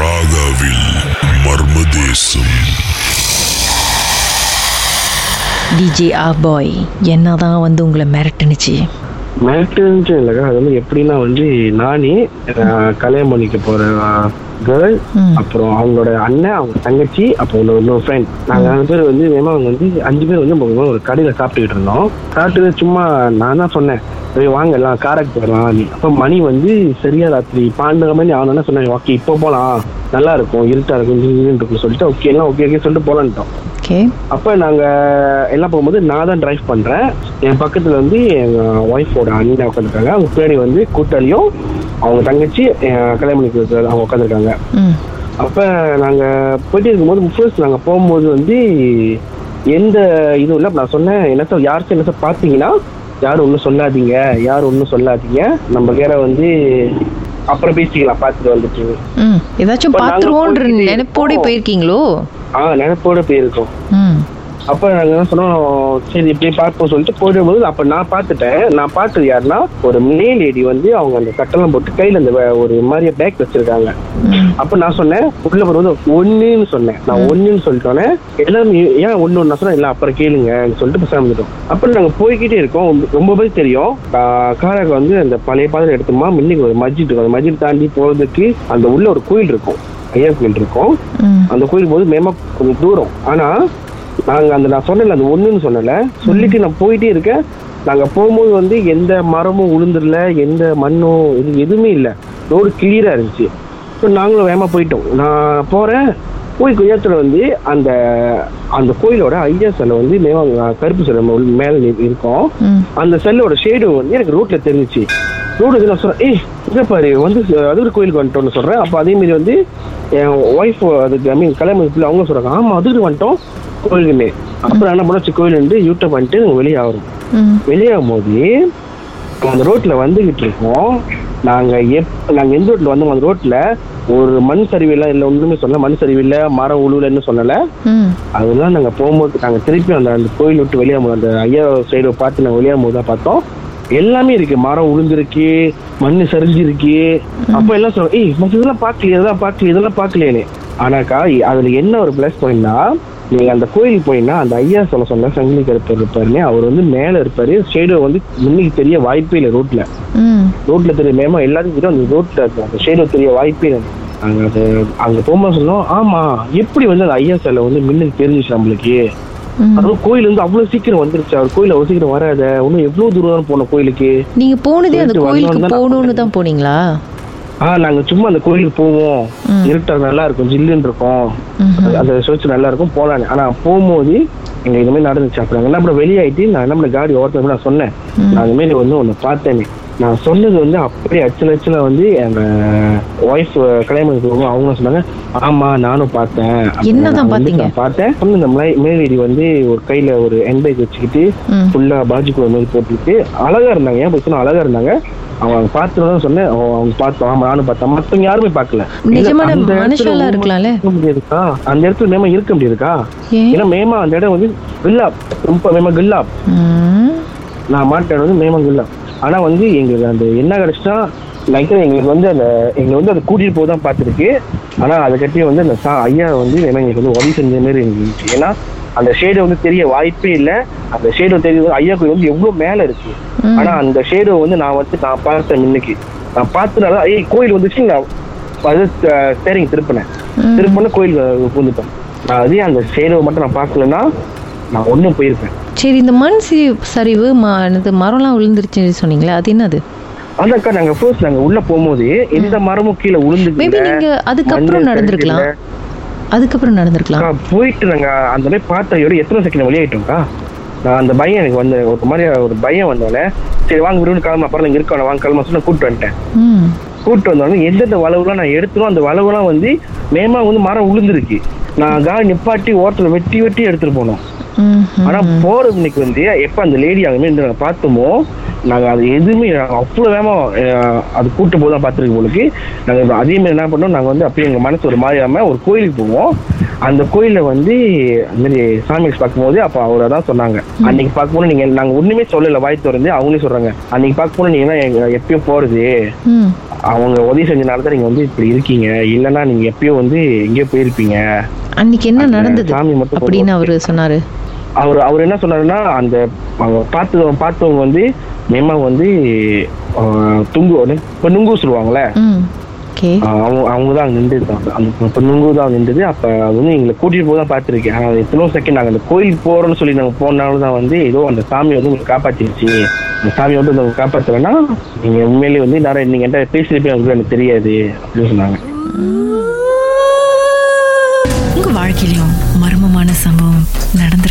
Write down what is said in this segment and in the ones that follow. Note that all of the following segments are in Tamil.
ராகாவில் மர்மதேசம். டிஜே ஆ பாய் என்னதான் வந்து உங்களை மிரட்டுனுச்சு? மேட்டுன்னு இல்லைக்கா. அது வந்து எப்படின்னா வந்து நானே கல்யாணம் பண்ணிக்க போற கேர்ள். அப்புறம் அவங்களோட அண்ணன் அவங்க தங்கச்சி அப்புறம் இன்னொரு ஃப்ரெண்ட் நாங்க நாலு பேர் வந்து வேமா அவங்க வந்து அஞ்சு பேர் வந்து ஒரு கடையில சாப்பிட்டுக்கிட்டு இருந்தோம். சாப்பிட்டு சும்மா நான் தான் சொன்னேன் வாங்க எல்லாம் காரைக்கு போயிடலாம். அப்போ மணி வந்து சரியா ராத்திரி பன்னெண்டு மணி ஆனோன்னா சொன்னேன் ஓகே இப்போ போகலாம் நல்லா இருக்கும் இருட்டா இருக்கும் இருக்கும்னு சொல்லிட்டு ஓகே எல்லாம் ஓகே ஓகே சொல்லிட்டு போலான்ட்டோம். ஓகே. அப்ப நாங்க எல்லாம் போகும்போது நான் தான் டிரைவ் பண்றேன். என் பக்கத்துல வந்து எங்க ஒய்ஃபோட அண்ணன் உட்காந்துருக்காங்க அவங்க பின்னாடி வந்து கூட்டாளியும் அவங்க தங்கச்சி கல்யாணம் பண்ணி கொடுத்தது அவங்க உட்காந்துருக்காங்க அப்ப நாங்க போயிட்டு இருக்கும்போது ஃபர்ஸ்ட் நாங்க போகும்போது வந்து எந்த இதுவும் இல்லை. நான் சொன்னேன் என்ன சார் யார் என்ன சார் பார்த்தீங்கன்னா யாரும் ஒன்றும் சொல்லாதீங்க யாரும் ஒன்றும் சொல்லாதீங்க. நம்ம வேற வந்து அப்புறம் பேசிக்கலாம் பார்த்துட்டு வந்துட்டு. ஏதாச்சும் பார்த்துருவோன்ற நினைப்போட. போயிருக்கீங்களோ? ஆ நினைப்போட போயிருக்கோம். அப்ப நாங்க என்ன சொன்னோம் சரி இப்படியே பார்ப்போம் சொல்லிட்டு போயிடும்போது அப்ப நான் பார்த்துட்டேன். நான் பார்த்தது யாருன்னா ஒரு மேல் லேடி வந்து அவங்க அந்த சட்டெல்லாம் போட்டு கையில அந்த ஒரு மாதிரியா பேக் வச்சிருக்காங்க. ம் அப்ப நான் சொன்னேன் உள்ள போறது ஒண்ணுன்னு சொன்னேன். நான் ஒண்ணுன்னு சொல்லிட்டோன்னே எல்லாரும் ஏன் ஒண்ணு நான் சொன்னேன்? இல்ல அப்புறம் கேளுங்க சொல்லிட்டு பேசாம இருந்துட்டோம் அப்புறம் நாங்க போய்கிட்டே இருக்கோம். ரொம்ப பேர் தெரியும். காராக்கு வந்து அந்த பழைய பாதையில எடுத்தோமா முன்னுக்கு ஒரு மஸ்ஜித் இருக்கும் அந்த மஸ்ஜித் தாண்டி போறதுக்கு அந்த உள்ள ஒரு கோயில் இருக்கும். ஐயா கோயில் இருக்கும். ம். அந்த கோயில் போது மேமா கொஞ்சம் தூரம். ஆனா நாங்க அந்த நான் சொன்னல அந்த ஒண்ணுன்னு சொன்னல சொல்லிட்டு நான் போயிட்டே இருக்கேன். நாங்க போகும்போது வந்து எந்த மரமும் உளுந்துடல எந்த மண்ணும் இது எதுவுமே இல்லை. ரோடு கிளியரா இருந்துச்சு. ஸோ நாங்களும் வேகமா போயிட்டோம். நான் போறேன். போய் கொஞ்ச நேரத்துல வந்து அந்த அந்த கோயிலோட ஐயா சிலை வந்து மேமா கருப்பு சிலை உள்ள மேல இருக்கும். அந்த செல்லோட ஷேடு வந்து எனக்கு ரோட்ல தெரிஞ்சுச்சு. ரோடு நான் சொல்றேன் ஏய் இங்க பாரு வந்து அது ஒரு கோயிலுக்கு வந்துட்டோம்னு சொல்றேன். அப்ப அதே மாதிரி வந்து என் ஒய்ஃப் அதுக்கு ஐ மீன் கல்யாணம் அவங்க சொல்றாங்க ஆமா அதுக்கு வந்துட்டோம். கோயிலுக்குன்னு அப்புறம் என்ன பண்ணச்சு கோயில் வந்து யூடியூப் பண்ணிட்டு வெளியே ஆகும் ம். வெளியாகும் போது அந்த ரோட்ல வந்துகிட்டு இருக்கோம். நாங்க எப் நாங்க எந்த ரோட்ல வந்தோம் அந்த ரோட்ல ஒரு மண் சரிவு இல்லை இல்லை ஒண்ணுமே சொல்லல மண் சரிவு இல்லை மரம் உழுவுலன்னு சொல்லல. அதெல்லாம் நாங்க போகும்போது நாங்க திருப்பி அந்த அந்த கோயில் விட்டு வெளியாகும் அந்த ஐயா சைடு பார்த்து நாங்க வெளியாகும் போது தான் பார்த்தோம். எல்லாமே இருக்கு. மரம் உளுந்திருக்கு மண்ணு சரிஞ்சிருக்கு. அப்ப எல்லாம் சொல்றோம் ஏய் இதெல்லாம் பார்க்கலையே இதெல்லாம் பார்க்கலையே இதெல்லாம் பார்க்கலையே ஆனாக்கா அதுல என்ன ஒரு பிளஸ் பாயிண்ட்னா நீங்க அந்த கோயிலுக்கு போயின்னா அந்த ஐயா சொல்ல சொன்ன சங்கிலி கருப்பர் இருப்பாருன்னு அவர் வந்து மேல இருப்பாரு. ஷேடோ வந்து முன்னுக்கு தெரிய வாய்ப்பே இல்லை ரோட்ல. ரோட்ல தெரிய மேமா எல்லாத்துக்கும் அந்த ரோட்ல இருக்கு. அந்த ஷேடோ தெரிய வாய்ப்பே இல்லை. அங்க அது அங்க போகும்போது சொன்னோம் ஆமா எப்படி வந்து அந்த ஐயா சிலை வந்து மின்னுக்கு தெரிஞ்சிச்சு நம்மளுக்கு? அதுவும் கோயில் வந்து அவ்வளவு சீக்கிரம் வந்துருச்சு. அவர் கோயில் அவ்வளவு சீக்கிரம் வராத. இன்னும் எவ்வளவு தூரம் போனோம் கோயிலுக்கு? நீங்க போனதே அந்த கோயிலுக்கு போகணும்னு தான் போனீங்களா? ஆ நாங்க சும்மா அந்த கோயிலுக்கு போவோம் ம். இருட்டா நல்லா இருக்கும் ஜில்லுன்னு இருக்கும். அந்த சர்ச் நல்லா இருக்கும் போலான்னு ஆனா போகும்போது எங்க இந்த மாதிரி நடந்துச்சு அப்புறம் என்ன பண்ண வெளியாயிட்டு நான் என்ன பண்ண காடி ஓரத்துல நான் சொன்னேன். நான் இந்த மாதிரி வந்து ஒண்ணு பார்த்தேனே நான் சொன்னது வந்து அப்படியே அச்சல் அச்சல வந்து எங்க ஒய்ஃப் கல்யாணம் பண்ணி அவங்க சொன்னாங்க ஆமா நானும் பார்த்தேன். என்னதான்? நான் பார்த்தேன். இந்த மை- மேலேடி வந்து ஒரு கையில ஒரு என் பைக் வச்சுக்கிட்டு ஃபுல்லா பாஜி குழம்பு மாதிரி போட்டுக்கிட்டு அழகா இருந்தாங்க. ஏன் போச்சுன்னா அழகா இருந்தாங்க. அவங்க பார்த்து தான் சொன்னேன். அவங்க பார்த்தோம் ஆமா நானும் பார்த்தேன். மத்தவங்க யாருமே பார்க்கல. ஒரு முடியாதுக்கா? அந்த இடத்துல மேமா இருக்க முடியாதுக்கா? ஏன்? ஏன்னா மேமா அந்த இடம் வந்து கில்லாப். ரொம்ப மேமா கில்லாப். நான் மாட்டேன். வந்து மேமா கில்லாப். ஆனா வந்து எங்களுக்கு அந்த என்ன கிடைச்சுன்னா நினைக்கிறேன் எங்களுக்கு வந்து அந்த எங்களை வந்து அதை கூட்டிட்டு போய் தான் பார்த்துருக்கு. ஆனா அதை கட்டி வந்து அந்த சா ஐயா வந்து வேணா எங்களுக்கு வந்து உதவி செஞ்ச மாதிரி எனக்கு இருந்துச்சு. ஏன்னா அந்த ஷேடோ வந்து தெரிய வாய்ப்பே இல்லை. அந்த ஷேடோ தெரியுது ஐயா கோயில் வந்து எவ்வளவு மேல இருக்கு. ம். ஆனா அந்த ஷேடோ வந்து நான் வந்து நான் பார்த்தேன் இன்னைக்கு நான் பார்த்தனால ஏய் கோயில் வந்துச்சு நான் அது ஸ்டேரிங் திருப்பினேன். திருப்பின கோயில் பூந்துட்டேன் அதே அந்த ஷேடோ மட்டும் நான் பார்க்கலன்னா நான் ஒன்றும் போயிருப்பேன். சரி இந்த மண் சி சரிவு இது மரம்லாம் விழுந்துருச்சுன்னு சொன்னீங்களே அது என்னது? அதாக்கா நாங்க ஃபர்ஸ்ட் நாங்க உள்ள போகும்போது எந்த மரமும் கீழே மேபி விழுந்து நீங்க அதுக்கப்புறம் நடந்திருக்கலாம். அதுக்கப்புறம் நடந்திருக்கலாம். போயிட்டு நாங்க அந்த மாதிரி பார்த்தையோட எத்தனை செகண்ட் வெளியாயிட்டோம்க்கா நான் அந்த பயம் எனக்கு வந்து ஒரு மாதிரி ஒரு பயம் வந்தோடனே சரி வாங்க விடுன்னு கிளம்ப அப்புறம் இங்க இருக்கோம் வாங்க கிளம்ப சொல்லி கூப்பிட்டு வந்துட்டேன். கூப்பிட்டு வந்தோடனே எந்தெந்த வளவுலாம் நான் எடுத்துரும் அந்த வளவுலாம் வந்து மேமா வந்து மரம் உளுந்துருக்கு. நான் கால் நிப்பாட்டி ஓரத்துல வெட்டி வெட்டி எடுத்துட்டு போனோம். ஆனா போறது இன்னைக்கு வந்து எப்ப அந்த லேடி அங்கே இருந்து நாங்க பார்த்தோமோ நாங்க அது எதுவுமே அவ்வளவு வேகமா அது கூட்டு போதான் பார்த்துருக்கு போலுக்கு நாங்க அதே மாதிரி என்ன பண்ணோம் நாங்க வந்து அப்படியே எங்க மனசு ஒரு மாதிரியாம ஒரு கோயிலுக்கு போவோம். அந்த கோயில்ல வந்து அந்த மாதிரி சாமி பார்க்கும்போது அப்ப அவரை தான் சொன்னாங்க. அன்னைக்கு பார்க்கும்போது நீங்க நாங்க ஒண்ணுமே சொல்லல வாய் திறந்து. அவங்களே சொல்றாங்க. அன்னைக்கு பார்க்கும்போது நீங்க எங்க- எப்பயும் போறது. அவங்க உதவி செஞ்சனால தான் நீங்க வந்து இப்படி இருக்கீங்க. இல்லைன்னா நீங்க எப்பயோ வந்து எங்கேயோ போயிருப்பீங்க. அன்னைக்கு என்ன நடந்தது? சாமி மட்டும் அப்படின்னு அவரு சொன்னாரு. அவர் அவர் என்ன சொன்னாருன்னா அந்த பார்த்தவங்க பார்த்தவங்க வந்து மேமா வந்து துங்கு இப்போ நுங்கு ஆஹ் அவங்க அவங்க தான் அங்கே நின்றுருந்தாங்க அந்த இப்போ நுங்கு தான் நின்றுது அப்போ அது வந்து எங்களை கூட்டிட்டு போய் தான் பார்த்துருக்கேன். எத்தனோ செகண்ட் நாங்கள் அந்த கோயிலுக்கு போகிறோம்னு சொல்லி நாங்கள் போனாலும் தான் வந்து ஏதோ அந்த சாமி வந்து உங்களை காப்பாற்றிருச்சு அந்த சாமி வந்து உங்களை காப்பாற்றலைன்னா நீங்கள் உண்மையிலேயே வந்து நேரம் நீங்கள் என்கிட்ட பேசியிருப்பேன் உங்களுக்கு எனக்கு தெரியாது அப்படின்னு சொன்னாங்க.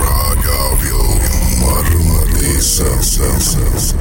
Praga, Mármara e Sansa.